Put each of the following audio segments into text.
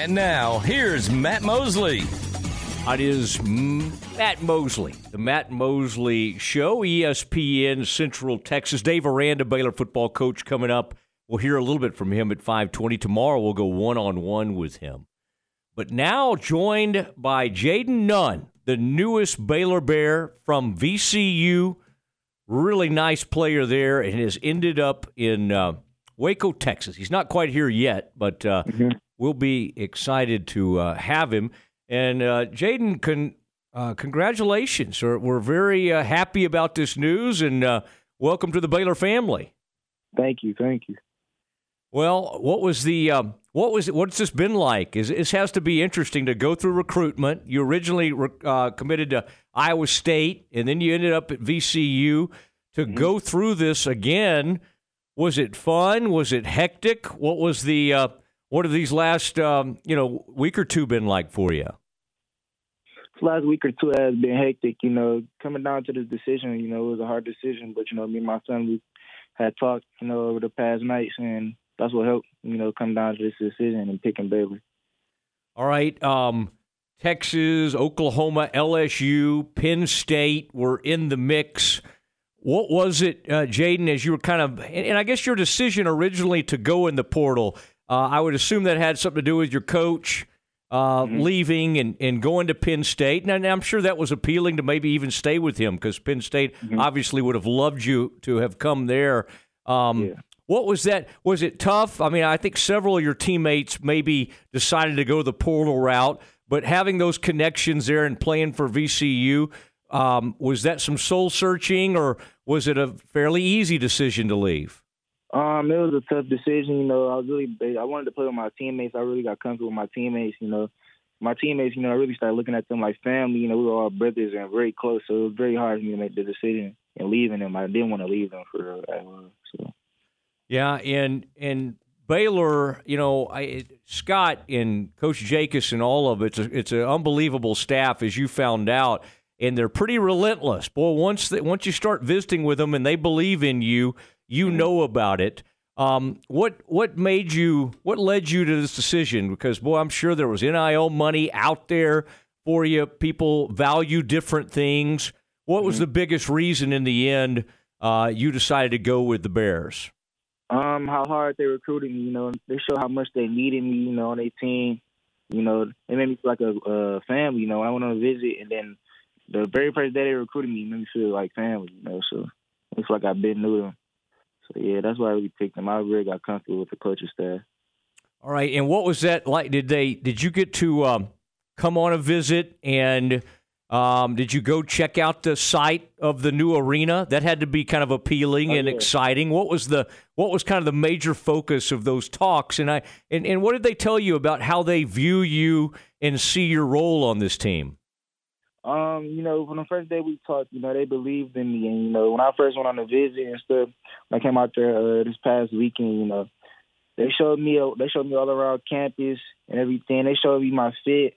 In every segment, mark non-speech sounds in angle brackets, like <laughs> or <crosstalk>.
And now, here's Matt Mosley. It is Matt Mosley, the Matt Mosley Show, ESPN Central Texas. Dave Aranda, Baylor football coach, coming up. We'll hear a little bit from him at 520. Tomorrow we'll go one-on-one with him. But now joined by Jayden Nunn, the newest Baylor Bear from VCU. Really nice player there and has ended up in uh, Waco, Texas. He's not quite here yet, but uh, mm-hmm. We'll be excited to uh, have him. And uh, Jayden, con- uh, congratulations. We're, we're very uh, happy about this news and uh, welcome to the Baylor family. Thank you. Thank you. Well, what was the um, what was what's this been like? Is this has to be interesting to go through recruitment? You originally uh, committed to Iowa State, and then you ended up at VCU. To mm-hmm. go through this again, was it fun? Was it hectic? What was the uh, what have these last um, you know week or two been like for you? This last week or two has been hectic. You know, coming down to this decision, you know, it was a hard decision, but you know, me and my son, we had talked, you know, over the past nights, and that's what helped, you know, come down to this decision and picking Baylor. All right. Um, Texas, Oklahoma, LSU, Penn State were in the mix. What was it, uh, Jayden, as you were kind of, and I guess your decision originally to go in the portal, uh, I would assume that had something to do with your coach uh, mm-hmm. leaving and, and going to Penn State. And I'm sure that was appealing to maybe even stay with him because Penn State mm-hmm. obviously would have loved you to have come there. Um, yeah. What was that? Was it tough? I mean, I think several of your teammates maybe decided to go the portal route, but having those connections there and playing for VCU, um, was that some soul searching or was it a fairly easy decision to leave? Um, it was a tough decision. You know, I was really, I wanted to play with my teammates. I really got comfortable with my teammates. You know, my teammates, you know, I really started looking at them like family. You know, we were all brothers and very close, so it was very hard for me to make the decision and leaving them. I didn't want to leave them for real. So. Yeah, and and Baylor, you know, I, Scott and Coach Jakus and all of it, it's a, it's an unbelievable staff, as you found out, and they're pretty relentless. Boy, once they, once you start visiting with them and they believe in you, you mm-hmm. know about it. Um, what what made you? What led you to this decision? Because boy, I'm sure there was NIL money out there for you. People value different things. What was mm-hmm. the biggest reason in the end uh, you decided to go with the Bears? Um, how hard they recruited me. You know, they show how much they needed me. You know, on their team. You know, it made me feel like a, a family. You know, I went on a visit, and then the very first day they recruited me made me feel like family. You know, so it's like I've been new to them. So yeah, that's why we picked them. I really got comfortable with the coaching staff. All right, and what was that like? Did they? Did you get to um, come on a visit and? Um, did you go check out the site of the new arena? That had to be kind of appealing oh, and yeah. exciting. What was the what was kind of the major focus of those talks? And I and, and what did they tell you about how they view you and see your role on this team? Um, you know, from the first day we talked, you know, they believed in me, and you know, when I first went on the visit and stuff, when I came out there uh, this past weekend, you know, they showed me they showed me all around campus and everything. They showed me my fit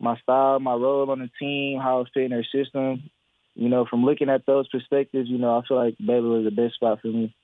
my style, my role on the team, how it fit in their system. You know, from looking at those perspectives, you know, I feel like Baylor is the best spot for me.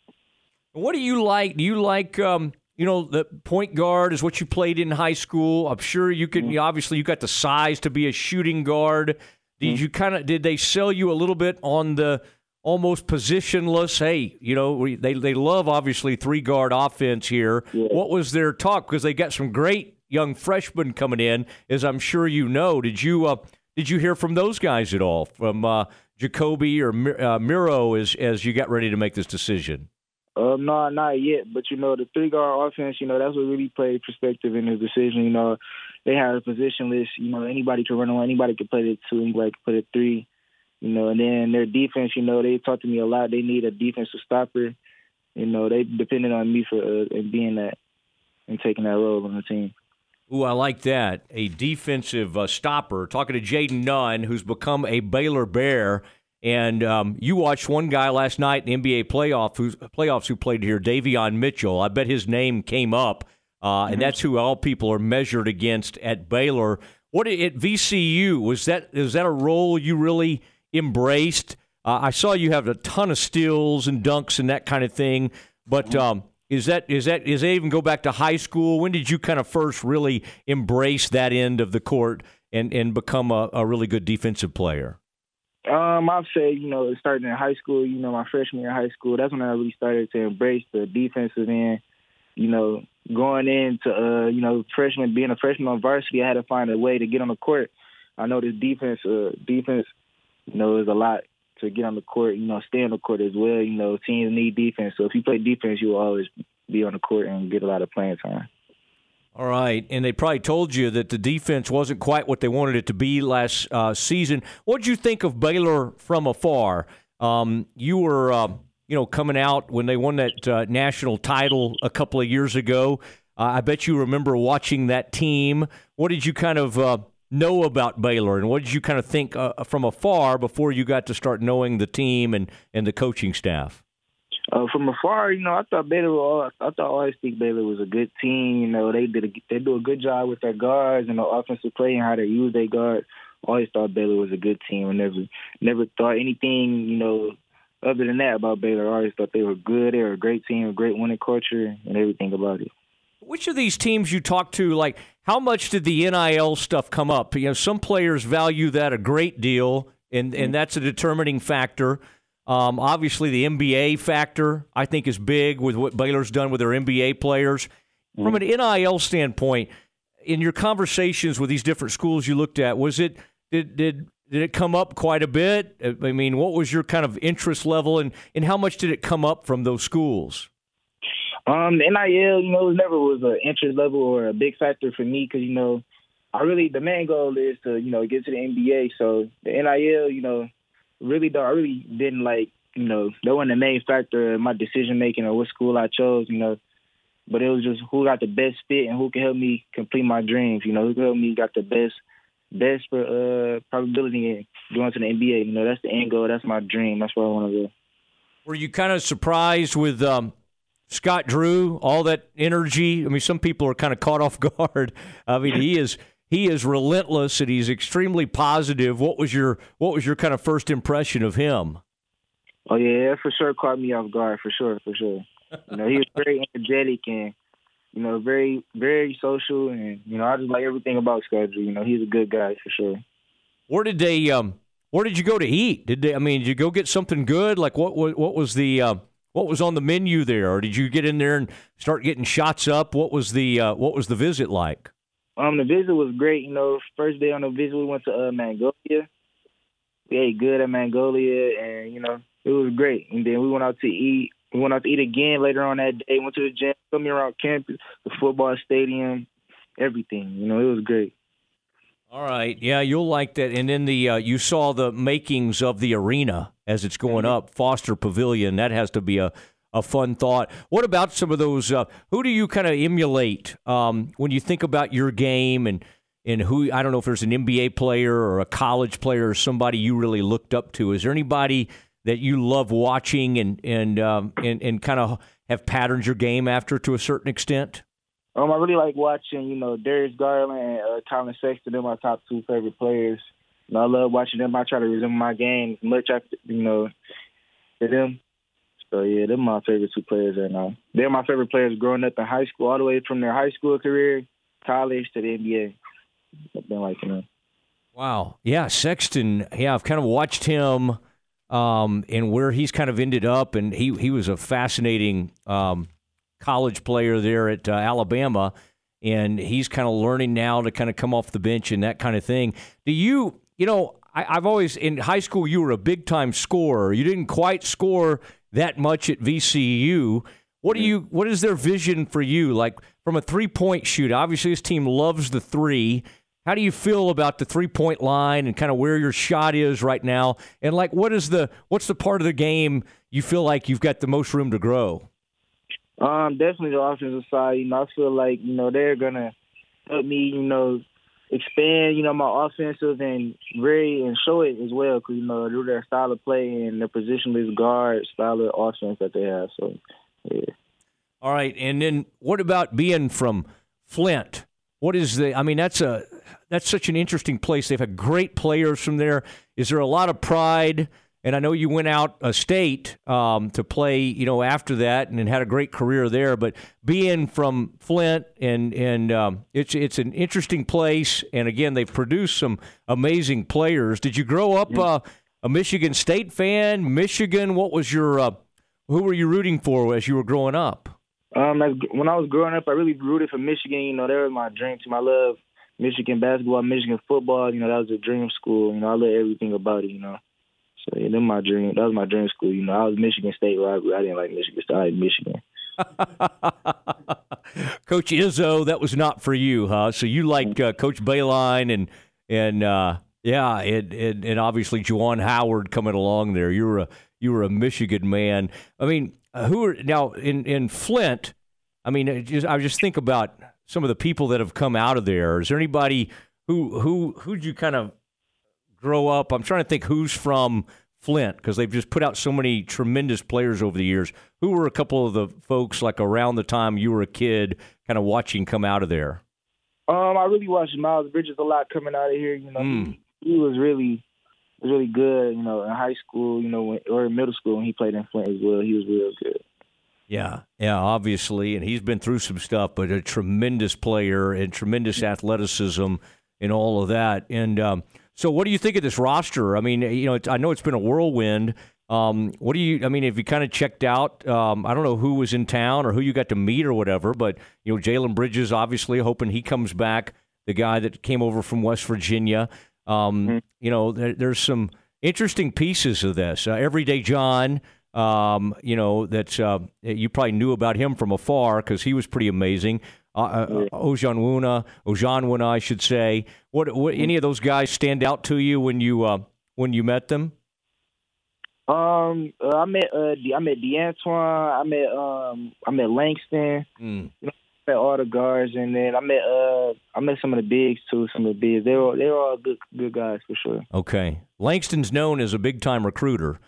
What do you like? Do you like, um, you know, the point guard is what you played in high school. I'm sure you can, Mm-hmm. obviously, you got the size to be a shooting guard. Did mm-hmm. you kind of? Did they sell you a little bit on the almost positionless? Hey, you know, they they love obviously three guard offense here. Yeah. What was their talk? Because they got some great young freshmen coming in, as I'm sure you know. Did you uh, did you hear from those guys at all? From uh, Ja'Kobe or uh, Miro as as you got ready to make this decision? Um, no, not yet. But you know, the three guard offense, you know, that's what really played perspective in his decision. You know, they had a position list. You know, anybody could run on, anybody could play the two, anybody could play the three. You know, and then their defense, you know, they talked to me a lot. They need a defensive stopper. You know, they depended on me for uh, and being that and taking that role on the team. Ooh, I like that. A defensive uh, stopper. Talking to Jayden Nunn, who's become a Baylor Bear. And um, you watched one guy last night in NBA playoff who's, playoffs who played here, Davion Mitchell. I bet his name came up, uh, mm-hmm. and that's who all people are measured against at Baylor. What at VCU was that? Is that a role you really embraced? Uh, I saw you have a ton of steals and dunks and that kind of thing, but mm-hmm. um, Is that is that is that even go back to high school? When did you kind of first really embrace that end of the court and and become a, a really good defensive player? Um, I'd say you know, starting in high school, you know, my freshman year of high school, that's when I really started to embrace the defensive end. You know, going into uh, you know, freshman being a freshman on varsity, I had to find a way to get on the court. I know this defense, uh, defense, you know, is a lot to get on the court, you know, stay on the court as well. You know, teams need defense. So if you play defense, you will always be on the court and get a lot of playing time. All right, and they probably told you that the defense wasn't quite what they wanted it to be last uh, season. What did you think of Baylor from afar? Um, you were, uh, you know, coming out when they won that uh, national title a couple of years ago. Uh, I bet you remember watching that team. What did you kind of uh, know about Baylor, and what did you kind of think uh, from afar before you got to start knowing the team and, and the coaching staff? Uh, from afar, you know, I thought Baylor. Was, I thought always think Baylor was a good team. You know, they did a, they do a good job with their guards and the offensive play and how they use their guard. Always thought Baylor was a good team. I never never thought anything, you know, other than that about Baylor. I always thought they were good. They were a great team, a great winning culture, and everything about it. Which of these teams you talked to, like how much did the NIL stuff come up? You know, some players value that a great deal, and and that's a determining factor. Um, obviously, the NBA factor I think is big with what Baylor's done with their NBA players. From an NIL standpoint, in your conversations with these different schools you looked at, was it did did did it come up quite a bit? I mean, what was your kind of interest level, and and how much did it come up from those schools? Um, the NIL, you know, it never was an interest level or a big factor for me because you know, I really the main goal is to you know get to the NBA. So the NIL, you know, really though I really didn't like you know that wasn't the main factor in my decision making or what school I chose. You know, but it was just who got the best fit and who can help me complete my dreams. You know, who can help me got the best best for uh probability in going to the NBA. You know, that's the end goal. That's my dream. That's where I want to go. Were you kind of surprised with um, Scott Drew, all that energy. I mean, some people are kind of caught off <laughs> guard. I mean, he is he is relentless and he's extremely positive. What was your what was your kind of first impression of him? Oh yeah, for sure caught me off guard. For sure, for sure. You know, he was very energetic and you know very very social and you know I just like everything about Drew. You know, he's a good guy for sure. Where did they um Where did you go to eat? Did they? I mean, did you go get something good? Like what? What, what was the? Uh, what was on the menu there, or did you get in there and start getting shots up? What was the uh, what was the visit like? Um, the visit was great. You know, first day on the visit, we went to uh, Mongolia. We ate good at Mongolia, and you know, it was great. And then we went out to eat. We went out to eat again later on that day. Went to the gym, took me around campus, the football stadium, everything. You know, it was great. All right, yeah, you'll like that. And then the uh, you saw the makings of the arena as it's going mm-hmm. up, Foster Pavilion. That has to be a a fun thought. What about some of those? Uh, who do you kind of emulate um, when you think about your game and and who? I don't know if there's an NBA player or a college player or somebody you really looked up to. Is there anybody that you love watching and and um, and, and kind of have patterned your game after to a certain extent? Um, I really like watching, you know, Darius Garland and uh, Collin Sexton. They're my top two favorite players. I love watching them. I try to resume my game as much as you know to them. So yeah, they're my favorite two players right now. They're my favorite players growing up in high school, all the way from their high school career, college to the NBA. I've been liking them. Wow. Yeah, Sexton. Yeah, I've kind of watched him um, and where he's kind of ended up, and he he was a fascinating um, college player there at uh, Alabama, and he's kind of learning now to kind of come off the bench and that kind of thing. Do you, you know, I, I've always in high school you were a big time scorer. You didn't quite score that much at VCU. What do you? What is their vision for you? Like from a three point shoot, obviously this team loves the three. How do you feel about the three point line and kind of where your shot is right now? And like, what is the what's the part of the game you feel like you've got the most room to grow? Um, definitely the offensive side. You know, I feel like you know they're gonna help me. You know, expand. You know, my offensive and very and show it as well. Cause you know, do their style of play and their positionless guard style of offense that they have. So, yeah. All right, and then what about being from Flint? What is the? I mean, that's a that's such an interesting place. They've had great players from there. Is there a lot of pride and I know you went out a state um, to play, you know, after that, and, and had a great career there. But being from Flint, and and um, it's it's an interesting place, and again, they've produced some amazing players. Did you grow up uh, a Michigan State fan? Michigan, what was your uh, who were you rooting for as you were growing up? Um, as, when I was growing up, I really rooted for Michigan. You know, they were my dream team. I love Michigan basketball, Michigan football. You know, that was a dream school. You know, I love everything about it. You know. So yeah, that my dream. That was my dream school. You know, I was Michigan State rival. I didn't like Michigan State. I like Michigan. <laughs> Coach Izzo, that was not for you, huh? So you like uh, Coach Beilein and and uh, yeah, and, and and obviously Juwan Howard coming along there. You were a you were a Michigan man. I mean, uh, who are now in in Flint? I mean, just I just think about some of the people that have come out of there. Is there anybody who who who'd you kind of grow up? I'm trying to think who's from Flint because they've just put out so many tremendous players over the years. Who were a couple of the folks like around the time you were a kid, kind of watching come out of there? Um, I really watched Miles Bridges a lot coming out of here. You know, mm. he, he, was really was really good. You know, in high school, you know, when, or in middle school when he played in Flint as well, he was real good. Yeah, yeah, obviously, and he's been through some stuff, but a tremendous player and tremendous athleticism and all of that. And um, so, what do you think of this roster? I mean, you know, I know it's been a whirlwind. Um, what do you? I mean, if you kind of checked out, um, I don't know who was in town or who you got to meet or whatever, but you know, Jalen Bridges, obviously, hoping he comes back. The guy that came over from West Virginia. Um, mm-hmm. You know, there, there's some interesting pieces of this. Uh, Everyday John. Um, you know that uh, you probably knew about him from afar because he was pretty amazing uh, uh, Ojianwuna, Ojianwuna, I should say. What, what any of those guys stand out to you when you uh, when you met them? Um, uh, I met uh, I met D'Antoine, I met um, I met Langston. Mm. You know, I met all the guards, and then I met uh, I met some of the bigs too. Some of the bigs, they were they were all good good guys for sure. Okay, Langston's known as a big time recruiter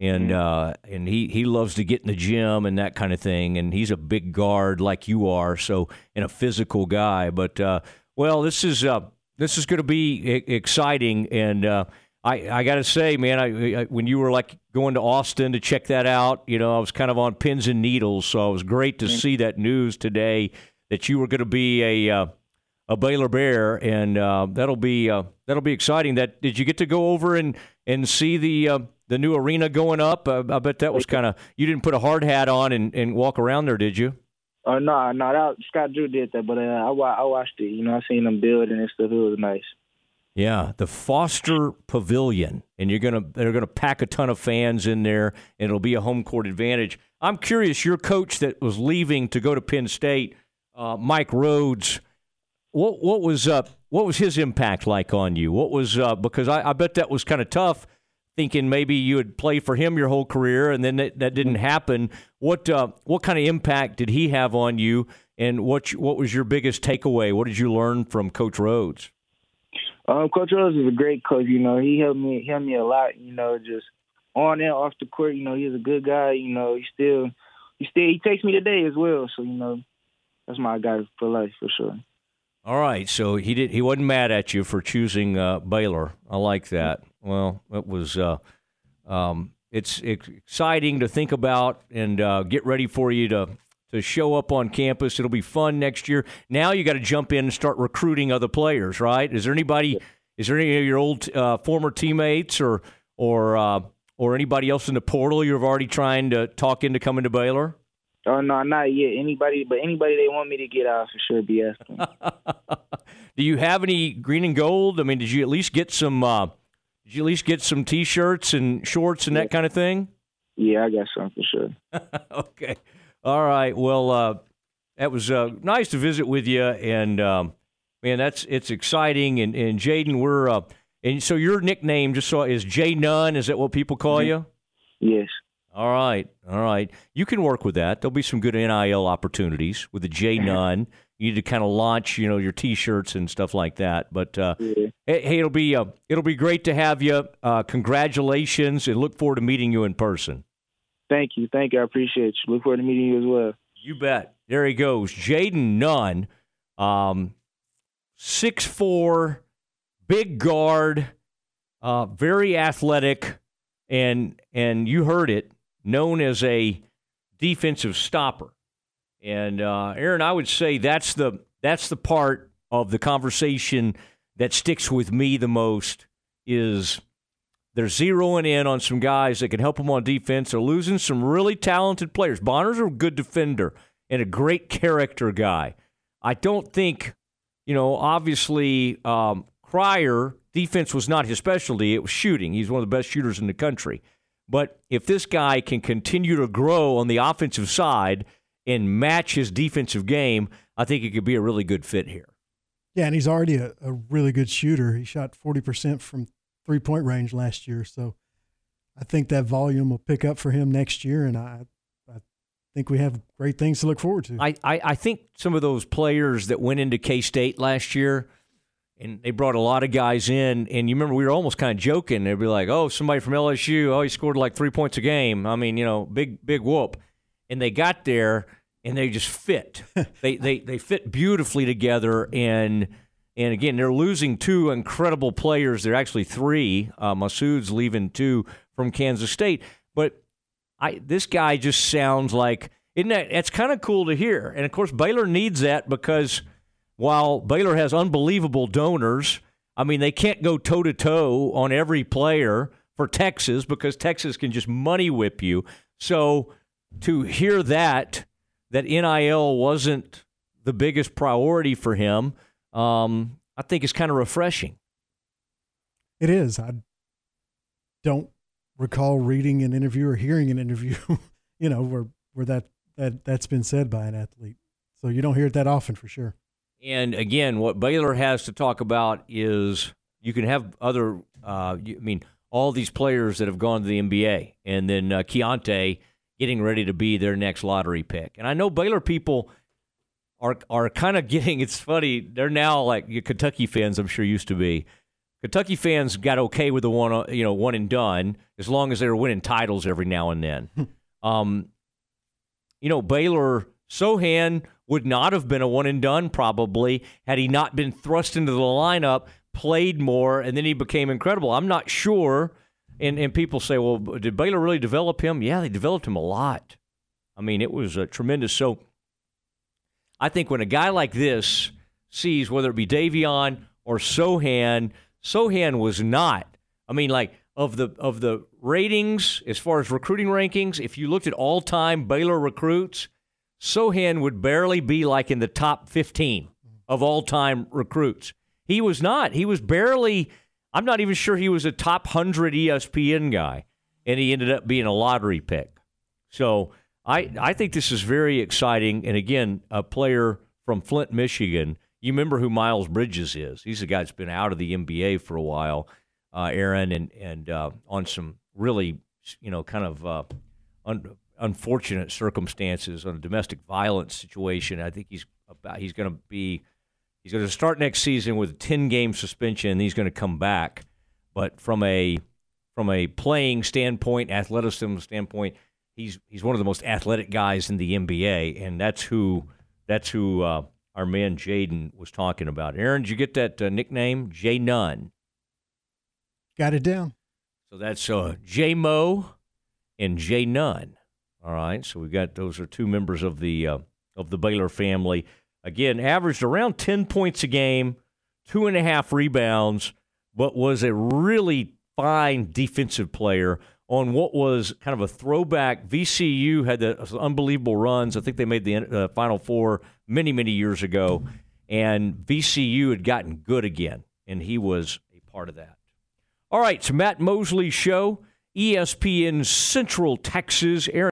and uh, and he he loves to get in the gym and that kind of thing. And he's a big guard like you are, so and a physical guy. But uh, well, this is uh, this is going to be I- exciting, and uh, I I got to say, man, I, I, when you were like going to Austin to check that out, you know, I was kind of on pins and needles, so it was great to see that news today that you were going to be a uh, a Baylor Bear, and uh, that'll be that'll be exciting. That did you get to go over and and see the the new arena going up. Uh, I bet that was kind of you didn't put a hard hat on and, and walk around there, did you? Oh uh, no, no, that Scott Drew did that, but uh, I I watched it. You know, I seen them building and stuff. It was nice. Yeah, the Foster Pavilion, and you're gonna they're gonna pack a ton of fans in there, and it'll be a home court advantage. I'm curious, your coach that was leaving to go to Penn State, uh, Mike Rhoades. What what was uh, what was his impact like on you? What was uh, because I, I bet that was kind of tough thinking maybe you would play for him your whole career, and then that, that didn't happen. What uh, what kind of impact did he have on you, and what what was your biggest takeaway? What did you learn from Coach Rhoades? Um, Coach Rhoades is a great coach. You know, he helped me helped me a lot. You know, just on and off the court. You know, he's a good guy. You know, he still he still he takes me today as well. So you know, that's my guy for life for sure. All right, so he did. He wasn't mad at you for choosing uh, Baylor. I like that. Well, it was. Uh, um, it's, exciting to think about and uh, get ready for you to to show up on campus. It'll be fun next year. Now you got to jump in and start recruiting other players, right? Is there anybody? Is there any of your old uh, former teammates or or uh, or anybody else in the portal you're already trying to talk into coming to Baylor? Oh no, not yet. Anybody, but anybody they want me to get out for sure be asking. <laughs> Do you have any green and gold? I mean, did you at least get some? Uh, did you at least get some T-shirts and shorts and yeah. that kind of thing? Yeah, I got some for sure. <laughs> okay, all right. Well, uh, that was uh, nice to visit with you, and um, man, that's it's exciting. And and Jayden, we're uh, and so your nickname just so is Jay Nunn. Is that what people call mm-hmm. you? Yes. All right, all right. You can work with that. There'll be some good NIL opportunities with the J Nunn. You need to kind of launch, you know, your T-shirts and stuff like that. But uh, yeah. hey, it'll be uh, it'll be great to have you. Uh, congratulations, and look forward to meeting you in person. Thank you, thank you. I appreciate you. Look forward to meeting you as well. You bet. There he goes, Jayden Nunn, um, six four, big guard, uh, very athletic and and you heard it, known as a defensive stopper. And uh, Aaron, I would say that's the that's the part of the conversation that sticks with me the most is they're zeroing in on some guys that can help them on defense. They're losing some really talented players. Bonner's a good defender and a great character guy. I don't think, you know, obviously um, Cryer defense was not his specialty. It was shooting. He's one of the best shooters in the country. But if this guy can continue to grow on the offensive side and match his defensive game, I think it could be a really good fit here. Yeah, and he's already a, a really good shooter. He shot 40% from three point range last year. So I think that volume will pick up for him next year. And I, I think we have great things to look forward to. I, I, I think some of those players that went into K State last year, and they brought a lot of guys in. And you remember we were almost kind of joking. They'd be like, "Oh, somebody from LSU. Oh, he scored like three points a game. I mean, you know, big big whoop." And they got there and they just fit. <laughs> they they they fit beautifully together. And and again, they're losing two incredible players. They're actually three. Uh, Massoud's leaving two from Kansas State. But I this guy just sounds like isn't that? It's kind of cool to hear. And of course, Baylor needs that because while Baylor has unbelievable donors, I mean they can't go toe to toe on every player for Texas because Texas can just money whip you. So to hear that that NIL wasn't the biggest priority for him, um, I think is kind of refreshing. It is. I don't recall reading an interview or hearing an interview, <laughs> you know, where where that that that's been said by an athlete. So you don't hear it that often for sure. And again, what Baylor has to talk about is you can have other. Uh, I mean, all these players that have gone to the NBA, and then uh, Keyonte getting ready to be their next lottery pick. And I know Baylor people are are kind of <laughs> getting. It's funny. They're now like Kentucky fans. I'm sure used to be. Kentucky fans got okay with the one, you know, one and done as long as they were winning titles every now and then. <laughs> um, you know, Baylor Sochan would not have been a one and done probably had he not been thrust into the lineup, played more, and then he became incredible. I'm not sure and and people say, well, did Baylor really develop him? Yeah, they developed him a lot. I mean, it was a tremendous. So I think when a guy like this sees whether it be Davion or Sochan, Sochan was not. I mean, like of the of the ratings as far as recruiting rankings, if you looked at all time Baylor recruits, Sochan would barely be like in the top fifteen of all time recruits. He was not. He was barely I'm not even sure he was a top 100 ESPN guy, and he ended up being a lottery pick. So I, I think this is very exciting. And again, a player from Flint, Michigan. You remember who Miles Bridges is? He's a guy that's been out of the NBA for a while, uh, Aaron, and and uh, on some really, you know, kind of uh, un- unfortunate circumstances on a domestic violence situation. I think he's about he's going to be He's going to start next season with a 10 game suspension. And he's going to come back, but from a from a playing standpoint, athleticism standpoint, he's he's one of the most athletic guys in the NBA, and that's who that's who uh, our man Jayden was talking about. Aaron, did you get that uh, nickname, J Nunn? Got it down. So that's uh, J Mo and J Nunn. All right, so we've got those are two members of the uh, of the Baylor family. Again, averaged around 10 points a game, two and a half rebounds, but was a really fine defensive player on what was kind of a throwback. VCU had the unbelievable runs. I think they made the uh, Final Four many, many years ago, and VCU had gotten good again, and he was a part of that. All right, so Matt Mosley Show, ESPN Central Texas. Aaron